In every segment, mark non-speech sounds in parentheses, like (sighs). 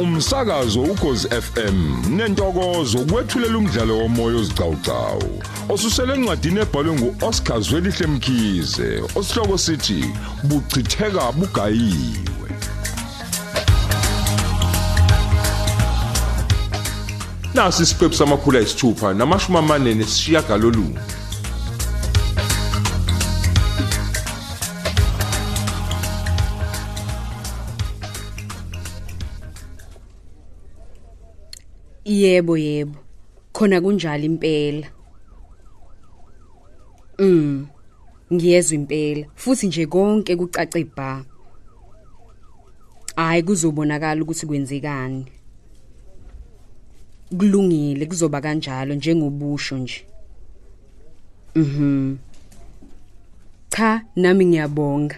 umsakazo ukhozi FM nentokozo kwethulela umdlalo womoya ozicawucawu osusele encwadini ebhalwe nguOscar Zwelihle Mkhize osihloko sithi buchitheka bugayiwe. Nasi isiqephu samakhulu ayisithupha namashumi amane nesishiyagalolunye Yebo yebo. Khona kunjalo impela. Mm. Ngiyezwa impela futhi nje konke kucace bha. Hayi kuzobonakala ukuthi kwenzekani. Kulungile kuzoba kanjalo njengobusho nje. Mhm. Cha nami ngiyabonga.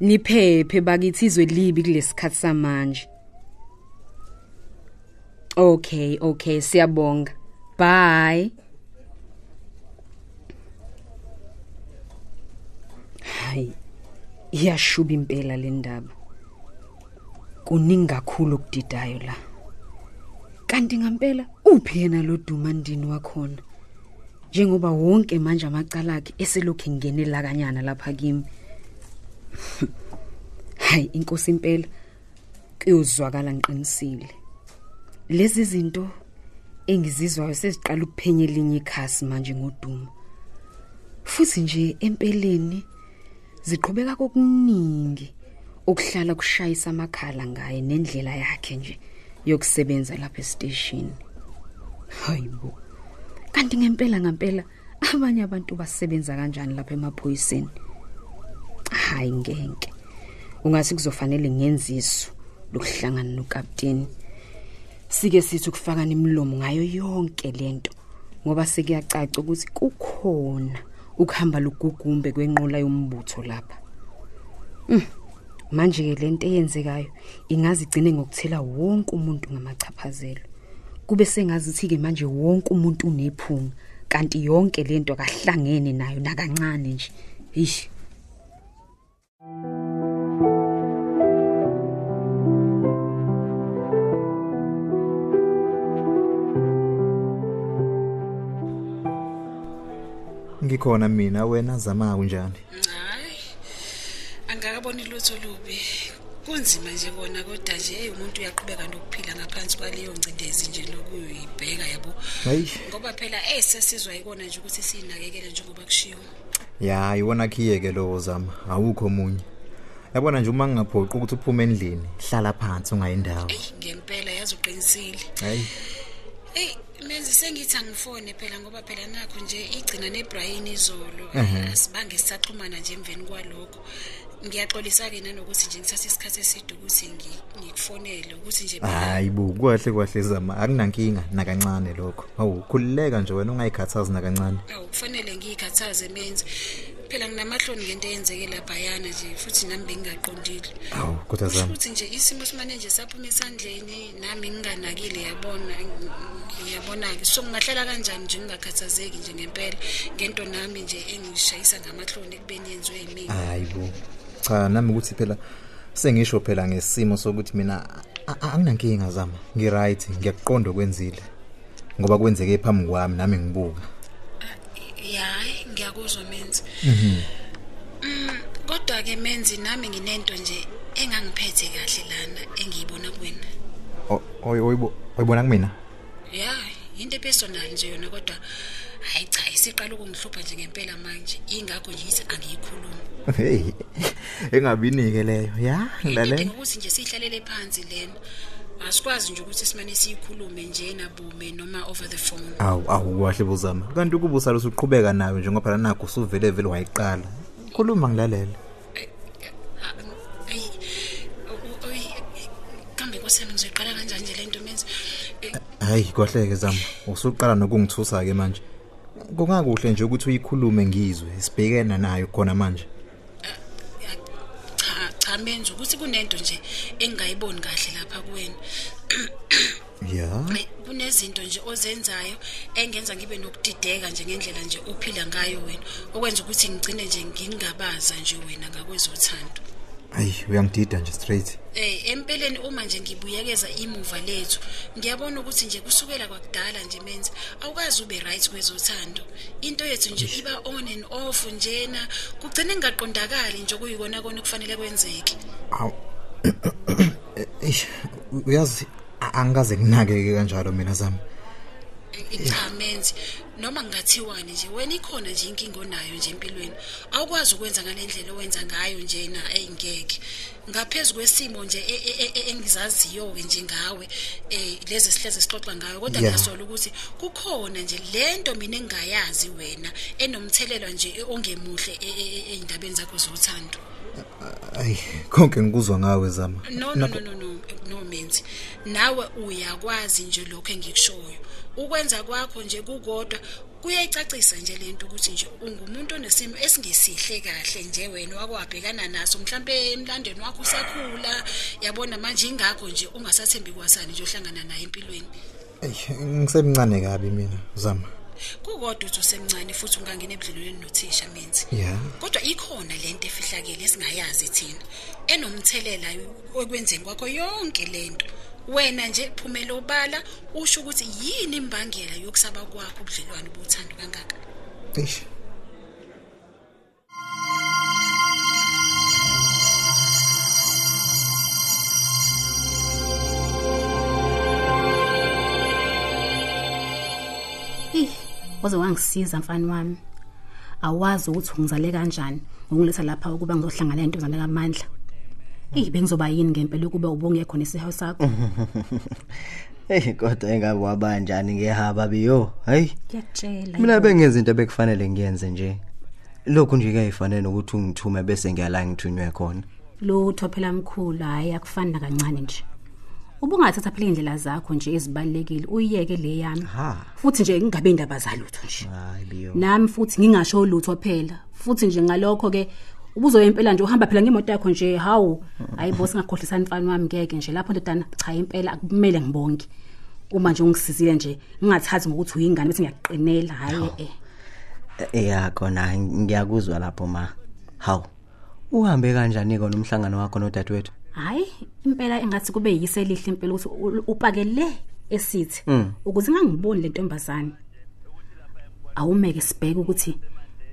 Niphephe bakithi izwe libi kulesikhathi samanje. Okay, okay, siyabonga. Bye. Hayi. Iyashuba impela le ndaba. Kuningi kakhulu okudidayo la. Kanti ngempela uphi yena lo dumandini wakhona? Njengoba wonke manje amacala akhe eselokhu engenela kanyana lapha kimi. (laughs) Hayi, inkosi impela kuyozwakala ngiqinisile. Lezi zinto engizizwayo seziqala ukuphenya elinye ikhasi manje ngodumo. Futhi nje empeleni ziqhubeka kokuningi okuhlala kushayisa amakhala ngaye nendlela yakhe nje yokusebenza lapha estation hayibo kanti ngempela ngempela abanye abantu basebenza kanjani lapha emaphoyiseni? Hayi ngenke. Ungathi kuzofanele ngenziso lokuhlangana nokapteni. Sike sithi ukufakana imilomo ngayo yonke lento ngoba sekuyacaca ukuthi kukhona ukuhamba lugugumbe kwenqola yombutho lapha. Mm. manje ke lento eyenzekayo ingazigcine ngokuthela wonke umuntu ngamachaphazelo. Kube sengazithi ke manje wonke umuntu unephunga kanti yonke lento akahlangene nayo nakancane nje. Ish ngikhona mina wena zama kunjani? Hayi angakaboni lutho lubi. Kunzima nje kona kodwa nje hey umuntu uyaqhubeka nokuphila ngaphansi kwaleyo ngcindezi nje lokuyibheka yabo? Hayi. Ngoba phela esesizwa ikona nje ukuthi sinakekele njengoba kushiwo. Ya iwona khiyeke lo zama awukho munye yabona nje uma ngingaphoqa ukuthi uphume endlini hlala phansi ungayindawo eyi ngempela yazi uqinisile. Hayi. Hey menzi sengithi angifone phela ngoba phela nakho nje igcina neBrian izolo Ehhe. asibange sisaxhumana nje emveni kwalokho. Ngiyaxolisa ke nanokuthi nje ngithatha isikhathi eside ukuthi ngi- ngikufonele ukuthi nje phela hayi bu kwahle kwahle zama. Akunankinga nakancane lokho. Awu khulileka nje wena ungayikhathazi nakancane. Awu kufanele ngiyikhathaze menzi. Phela nginamahloni ngento eyenzeke laphayana nje futhi nami bengingaqondile. Awu kodwa zama futhi nje isimo simane nje saphuma esandleni nami nginganakile yabona yabona-ke. So ngingahlala kanjani nje ngingakhathazeki nje ngempela? Ngento nami nje engishayisa ngamahloni ekubeni yenziwe yimina. Hayi bu cha nami ukuthi phela sengisho phela ngesimo sokuthi mina a- a- anginankinga zama. Ngiright ngiyakuqonda okwenzile ngoba kwenzeke phambi kwami nami ngibuka. Yayi ngiyakuzwa menzi. Mm kodwa-ke menzi nami nginento nje engangiphethe kahle lana engiyibona kuwena. O- oy- oyibo- oyibona kumina? Ya into personal nje yona kodwa hayi cha isiqala ukungihlupha nje ngempela manje. Ingakho nje yithi angiyikhulumi. Hey (laughs) engabinike leyo. Ya ngidinga ngilale ukuthi nje sihlalele phansi lena. Asikwazi nje ukuthi simane siyikhulume nje nabume noma over the phone. Awu awu kwahle buzama kanti ukuba usalo usuqhubeka nayo njengoba phela nakho usuvele vele wayiqala. Khuluma ngilalela ayi u- oyi kambe nkosiyami ngizoyiqala kanjani nje lento menzi Eh, hayi kwahleke zama. Usuqala nokungithusa ke manje. Kungakuhle nje ukuthi uyikhulume ngizwe sibhekene nayo khona manje. Menzi ukuthi kunento nje engingayiboni kahle lapha kuwena. Ya. Ay, kunezinto nje ozenzayo engenza ngibe nokudideka nje ngendlela nje ophila ngayo wena okwenza ukuthi ngigcine nje ngingabaza nje wena ngakwezothando. Hayi uyangidida nje straight. Eh empeleni uma nje ngibuyekeza imuva lethu ngiyabona ukuthi nje kusukela kwakudala nje menze awukazi ube right kwezothando. Into yethu nje iba on and off njena kugcine ngaqondakali nje kuyikona kona kufanele kwenzeke. Awu eish uyazi a- angikaze kunakeke kanjalo mina zami. Eh, cha menzi. Noma ngingathiwani nje wena ikhona nje inkingo onayo nje empilweni. Awukwazi ukwenza ngalendlela owenza ngayo nje na eyingeke ngaphezulu kwesimo nje e- e- e- e- engizaziyo ke nje ngawe eh lezi sihleze sixoxa ngayo kodwa Yeah. ngiyasola ukuthi kukhona nje lento mina engayazi wena enomthelelo nje ongemuhle e- e- e- eindabeni zakho zothando. Ayi konke ngikuzwa ngawe zama. No no no no no no menzi. Nawe uyakwazi nje lokho engikushoyo. Ukwenza kwakho nje kukodwa kuyayicacisa nje lento ukuthi nje ungumuntu onesimo esingesihle kahle nje wena wakwabhekana naso. Mhlambe emlandweni wakho usakhula yabona manje ingakho nje ungasathembi kwasani nje ohlangana naye empilweni? Eish, ngisemncane kabi mina zama kukodwa uthi usemncane futhi ungangena ebudlelweni nothisha menzi. Yeah kodwa ikhona lento efihlakele esingayazi thina enomthelela ekwenzeni kwakho yonke lento wena nje phumela obala usho ukuthi yini imbangela yokusaba kwakho ubudlelwane bothando kangaka eish Ih, waze wangisiza mfani wami. Awazi ukuthi ungizale kanjani ngokuletha lapha ukuba ngizohlangana nentozana kaMandla. Ih, bengizoba yini ngempela ukuba ubungekho nesihawu sakho? (laughs) Hey kodwa engabe wabanjani ngehaba biyo hayi Ngiyakutshela. mina bengenza into bekufanele ngiyenze nje lokhu nje kuyayifanele nokuthi ungithume bese ngiyala ngithunywe khona lutho phela mkhulu hayi akufani na kancane nje. Ubungathatha phela indlela zakho nje ezibalekile uyiyeke le yami. Ha. Futhi nje ngingabe indaba zalutho nje. hayi biyo Nami futhi ngingasho lutho phela. Futhi nje ngalokho ke ubuzoya impela nje uhamba phela ngemoto yakho nje hawu hayi boss ngakhohlisana mfana wami ngeke nje. Lapho ndodana cha impela akumele ngibonke uma nje ungisizile nje ngingathathi ngokuthi uyingane bese ngiyaqinela hayi eh ya khona ngiyakuzwa lapho ma. Hawu uhambe kanjani ko nomhlangano wakho nodadewethu? Hayi impela engathi kube yise lihle impela ukuthi u- upake le esithi ukuze ngangiboni le ntombazane awumeke sibheke ukuthi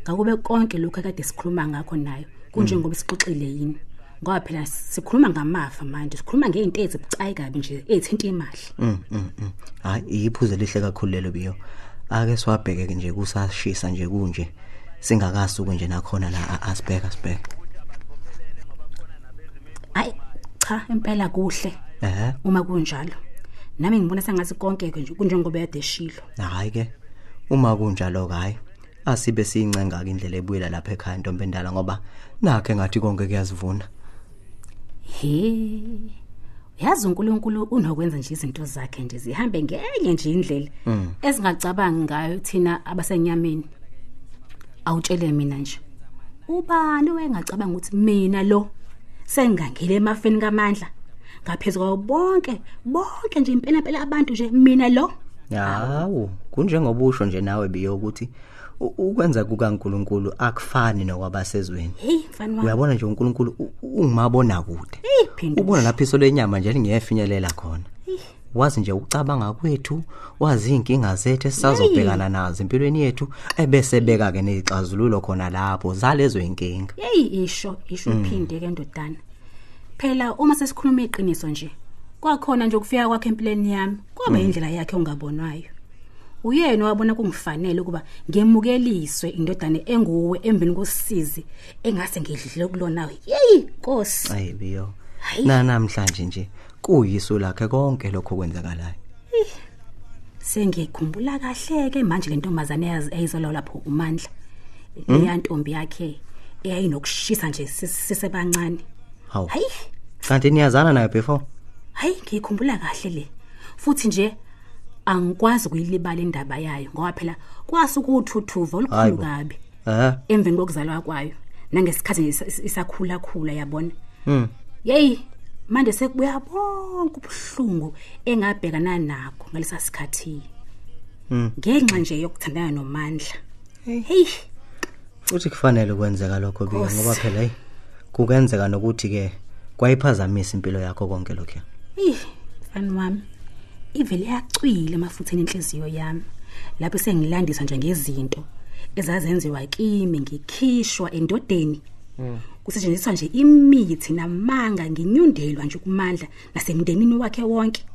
ngakube konke lokho akade sikhuluma ngakho nayo kunjengoba sixoxile yini? Ngoba phela sikhuluma ngamafa manje sikhuluma ngeinto ezibucayi kabi nje ezithinta imali. Mm, mm, mm. hayi iphuze lihle kakhulu lelo biyo. Ake siwabheke nje kusashisa nje kunje. Singakasuke nje nakhona la asibheka sibheka hayi cha impela kuhle. Ehe uma kunjalo. Nami ngibona sengathi konke ke nje kunjengoba yadeshilo hayi ke uma kunjalo hayi asibe siyincenga ke indlela ebuyela lapha ekhaya ntombi endala ngoba nakhe ngathi konke kuyazivuna. He yazi uNkulunkulu unokwenza nje izinto zakhe nje zihambe ngenye nje indlela esingacabangi ngayo thina abasenyameni. Awutshele mina nje ubani wayengacabanga ukuthi mina lo sengangile emafeni kaMandla? Ngaphezulu kwabo bonke bonke nje impela impela abantu nje mina lo? Hawu kunjengoba usho nje nawe biyo ukuthi u- ukwenza kukaNkuluNkulu akufani nokwabasezweni. Uyabona nje uNkulunkulu ungimabona kude ubona lapho iso lenyama nje lingefinyelela khona. Wazi nje ukucabanga kwethu wazi iy'nkinga zethu esisazobhekana nazo empilweni yethu ebesebeka-ke ney'xazululo khona lapho zalezo yinkinga yeyi isho isho uphinde ke ndodana. Phela uma sesikhuluma iqiniso nje kwakhona nje ukufika kwakhe empilweni yami kwaba indlela yakhe ongabonwayo uyena wabona kungifanele ukuba ngemukeliswe indodana enguwe embini kosizi engase ngidlile kulona. Hey Nkosi. Ayi biyo. Hayi. na namhlanje nje kuyiso lakhe konke lokho kwenzakalayo sengikhumbula kahle ke manje le ntombazane yazi eyizolwa lapho uMandla. Leya ntombi yakhe eyayinokushisa nje sis- sisebancane hawu. Hayi. Kanti niyazana nayo before? Hayi ngikhumbula kahle le. Futhi nje angikwazi ukuyilibala indaba yayo ngoba phela kwasukuthuthuva olukhulu Hayibo. kabi. Eh emveni kokuzalwa kwayo nangesikhathi nje isa- isa- isakhula khula yabona? Mm hey manje sekubuya bonke ubuhlungu engabhekana nakho ngalesa sikhathi. Mm. ngenxa nje yokuthandana nomandla. Hey. Uthi kufanele kwenzeka lokho biyo Nkosi. ngoba phela hey kukenzeka nokuthi ke kwayiphazamisa impilo yakho konke lokho ih mfana wami. Ivele yacwila emafutheni enhliziyo yami. Lapho sengilandisa nje ngezinto ezazenziwa kimi ngikhishwa endodeni. Kusetshenziswa nje imithi namanga nginyundelwa nje kumandla nasemndenini wakhe wonke.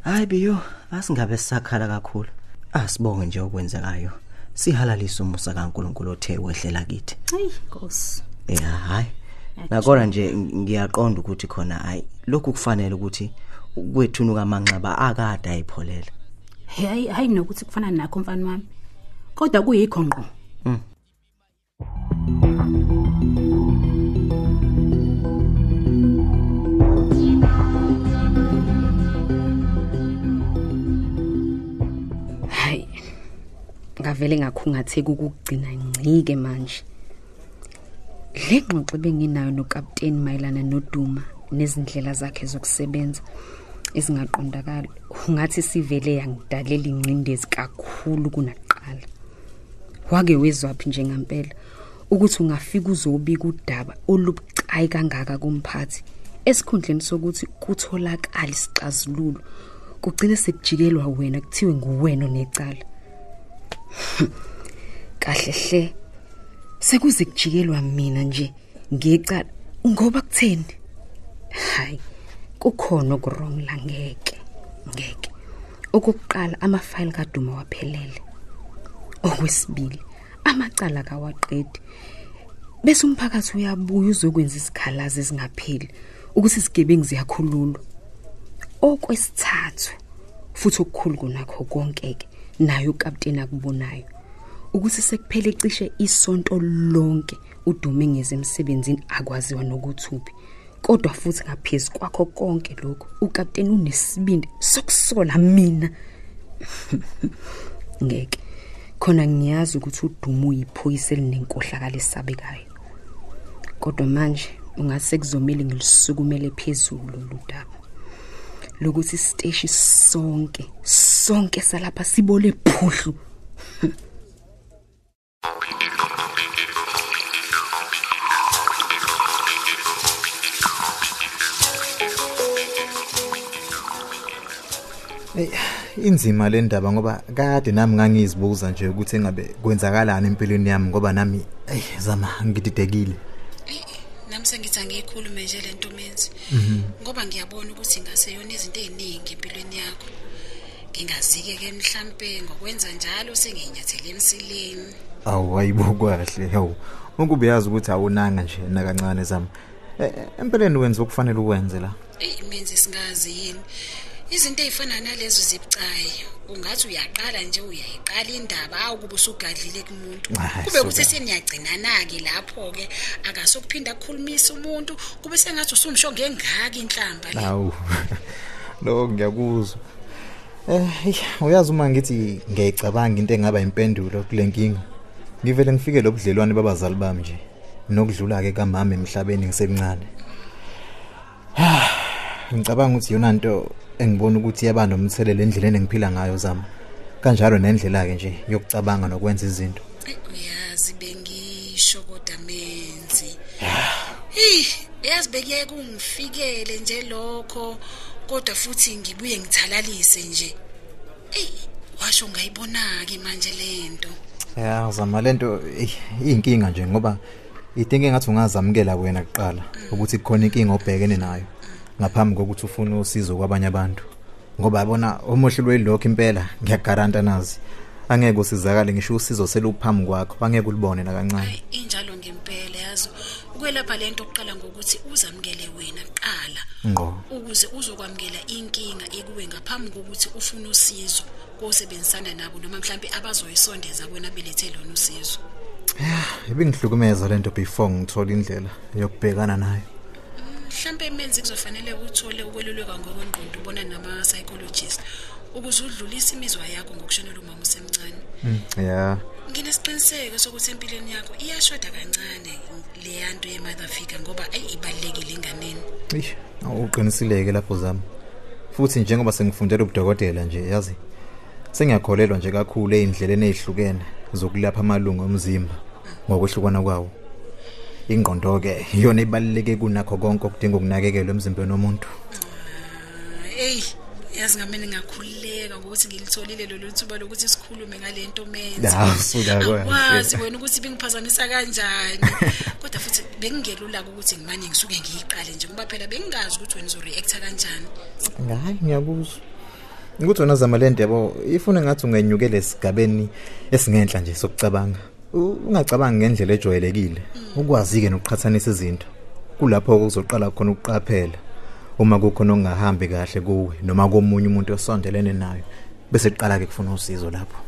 Hayi biyo asingabe sisakhala kakhulu. Asibonge nje okwenzekayo. Sihalalisa umusa kaNkuluNkulu othe wehlela kithi. Hayi nkosi. Ya hayi. Nakona nje ngiyaqonda ukuthi khona hayi lokhu kufanele ukuthi kwethunu kamanxeba akade ayipholela. Hayi hayi nokuthi kufana nakho mfana wami. Kodwa kuyikho ngqo. Hayi ngavele ngakhungatheka ukugcina ncike manje. Le ngxoxo benginayo nokapteni mayelana noduma nezindlela zakhe zokusebenza ezingaqondakali ungathi sivele yangidalela ingcindezi kakhulu kunakuqala. Wake wezwaphi njengampela ukuthi ungafika uzobika udaba olubucayi kangaka kumphathi esikhundleni sokuthi kutholakala isixazululo kugcine sekujikelwa wena kuthiwe nguwena onecala. (sighs) Kahle hle sekuze kujikelwa mina nje ngecala ngoba kutheni? Hayi kukhona okurong la ngeke ngeke. Okokuqala amafayili kaduma waphelele. Okwesibili amacala kawaqedi. Bese umphakathi uyabuya uzokwenza isikhalazo ezingapheli ukuthi isigebengu ziyakhululwa. Okwesithathu futhi okukhulu kunakho konke ke nayo ukapteni akubonayo ukuthi sekuphele cishe isonto lonke udume ngeze emsebenzini akwaziwa nokuthuphi. Kodwa futhi ngaphezulu kwakho konke lokho ukapteni unesibindi sokusola mina. (laughs) Ngeke. Khona ngiyazi ukuthi udumo uyiphoyisa elinenkohlakala esabekayo. Kodwa manje ungase kuzomela ngisukumele phezulu ludaba. Lokuthi isiteshi sonke sonke salapha sibole phuhlu. (laughs) inzima le ndaba ngoba kade nami ngangizibuza nje ukuthi engabe kwenzakalani empilweni yami ngoba nami ey zama ngididekile. Nami sengithi angiyikhulume nje le nto menzi. Ngoba ngiyabona ukuthi ingase yona izinto eziningi empilweni yakho. Ngingazike ke mhlambe ngokwenza njalo sengiyinyathele emsileni. Awu wayibuka kahle hawu. Ukube yazi ukuthi awunanga nje nakancane zama. Eh, eh, empeleni wenza okufanele ukwenze la. Eyi menzi singazi yini? Izinto ezifana nalezo zibucayi ungathi uyaqala nje uyayiqala indaba awu kube usugadlile kumuntu. Kube ukuthi seniyagcinana-ke lapho-ke akasokuphinda kukhulumisa umuntu kube sengathi usumsho ngengaka inhlamba le. Awu lo ngiyakuzwa. Eh uyazi uma ngithi ngiyayicabanga into engaba impendulo kule nkinga ngivele ngifike lobudlelwane babazali bami nje nokudlula ke kamama emhlabeni ngisemncane. Ngicabanga ukuthi yona nto engibona ukuthi yaba nomthelelo endleleni engiphila ngayo zami kanjalo nendlela ke nje yokucabanga nokwenza izinto Eyi, uyazi bengisho kodwa menzi (sighs) Hey, yazi bekuye kungifikele nje lokho kodwa futhi ngibuye ngithalalise nje. Ey, washo ngayibona-ke manje lento. ya zama lento eh, iyinkinga nje ngoba idinga engathi ungazamukela wena kuqala ukuthi kukhona inkinga obhekene nayo ngaphambi kokuthi ufune usizo kwabanye abantu ngoba yabona omohlelwe yilokho impela ngiyagaranta nazi angeke usizakale ngisho usizo seluphambi kwakho angeke ulibone nakancane Hayi, injalo ngempela yazi. Ukwelapha lento oqala ngokuthi uzamukele wena kuqala. ngqo ukuze uzokwamukela inkinga ekuwe ngaphambi kokuthi ufune usizo kosebenzisana nabo noma mhlambe abazoyisondeza kwena belethe lona usizo. ibingihlukumeza lento before ngithola indlela yokubhekana nayo mhlambe menzi kuzofanele uthole ukweluleka ngokwengqondo ubona nama psychologist ukuze udlulise imizwa yakho ngokushonela umama usemncane Mm, ya. Nginesiqiniseko sokuthi empilweni yakho iyashoda kancane leya nto ye-mother figure ngoba ayi ibalulekile enganeni. Eish, uqinisileke lapho zami futhi njengoba sengifundela ubudokotela nje yazi sengiyakholelwa nje kakhulu ey'ndleleni ey'hlukene zokulapha amalungu omzimba ngokwehlukana kwawo. Ingqondo ke iyona ibaluleke kunakho konke okudinga ukunakekelwa emzimbeni womuntu Ey, yazi ngamene ngakhululeka ngokuthi ngilitholile lolu thuba lokuthi sikhulume ngale nto menze. Ya, suka kwena. Wazi wena ukuthi bingiphazamisa kanjani. Kodwa futhi bengingelula ukuthi ngimane ngisuke ngiyiqale nje ngoba phela bengingazi ukuthi wena uzoreacta kanjani. hayi ngiyakuzwa ukuthi wona zama lento yabo ifuna ngathi ungenyukele esigabeni esingenhla nje sokucabanga U- ungacabangi ngendlela ejwayelekile. Ukwazi ke nokuqhathanisa izinto. Kulapho kuzoqala khona ukuqaphela. Uma kukhona okungahambi kahle kuwe noma komunye umuntu osondelene nayo bese qala ke kufuna usizo lapho.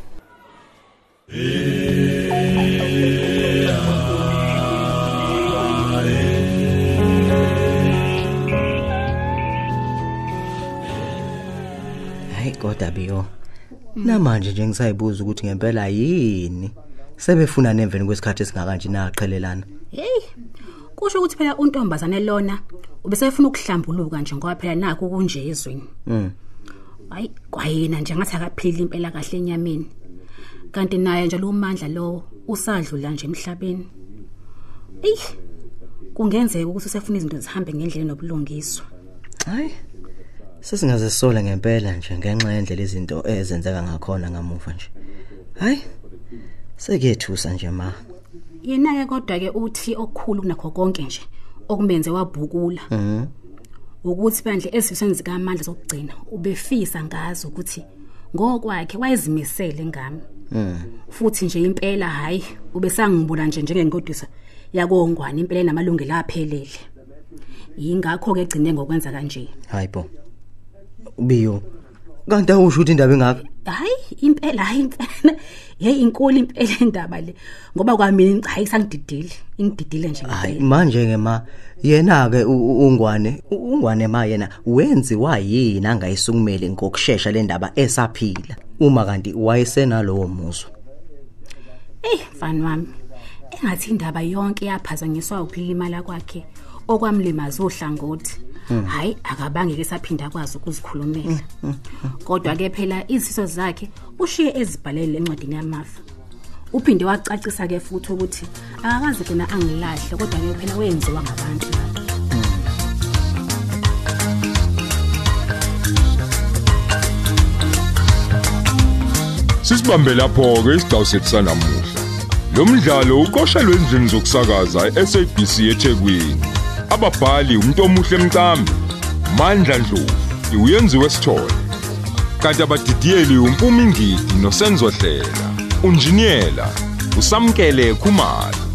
Hayi kodwa biyo namanje nje ngisayibuza ukuthi ngempela yini? Sebefuna nemveni kwesikhathi esingakanje naqhelelana hey kusho ukuthi phela untombazane lona ubesefuna ukuhlambuluka nje ngoba phela nakho kunje ezweni mm. Hayi kwayena nje ngathi akaphili impela kahle enyameni. Kanti naye njalo umandla lo usadlula nje emhlabeni. Ey kungenzeka ukuthi usefuna izinto zihambe ngendlela nobulungiswa hayi sesingaze sisole ngempela nje ngenxa yendlela izinto ezenzeka ngakhona ngamuva nje. Hayi sekuyethusa nje ma. Yena ke kodwa ke uthi okukhulu kunakho konke nje okumenze wabhukula. Mhm. Ukuthi bandle ezifisweni zikaMandla zokugcina ubefisa ngazo ukuthi ngokwakhe wayezimisele ngami. Mhm. Futhi nje impela hayi ubesangibula nje njengenkodisa yakongwane impela enamalungelo aphelele. Yingakho ke egcine ngokwenza kanje. Hayibo biyo kanti awusho ukuthi indaba engaka hayi impela hayi impela. Hey inkulu impela indaba le. Ngoba kwamina hayi sangididile ingididile nje hayi ngempela. manje ke ma yena ke ungwane u- ungwane ma yena wenziwa yini angayisukumele ngokusheshsha le ndaba esaphila? Uma kanti wayesenalowo muzwa. Eh mfana wami engathi indaba yonke yaphazanyiswa ukulimala kwakhe. Okwamlimaza uhlangothi. Hayi akabangeke saphinda akwazi ukuzikhulumela. Kodwa ke phela izifiso zakhe ushiye ezibhalele encwadini yamafa. Uphinde wacacisa ke futhi ukuthi akakazi kena angilahle kodwa ke phela wenziwa ngabantu Sisibambe lapho ke isigcawu sethu sanamuhla. Lo mdlalo uqoshelwe endlini zokusakaza eSABC eThekwini. Ababhali umuntu omuhle emcambi, Mandla Dlovu, uyenziwe sithole. Kanti abadidiyeli uMpumi Ngidi noSenzo Hlela, unjiniyela usamkele Khumalo.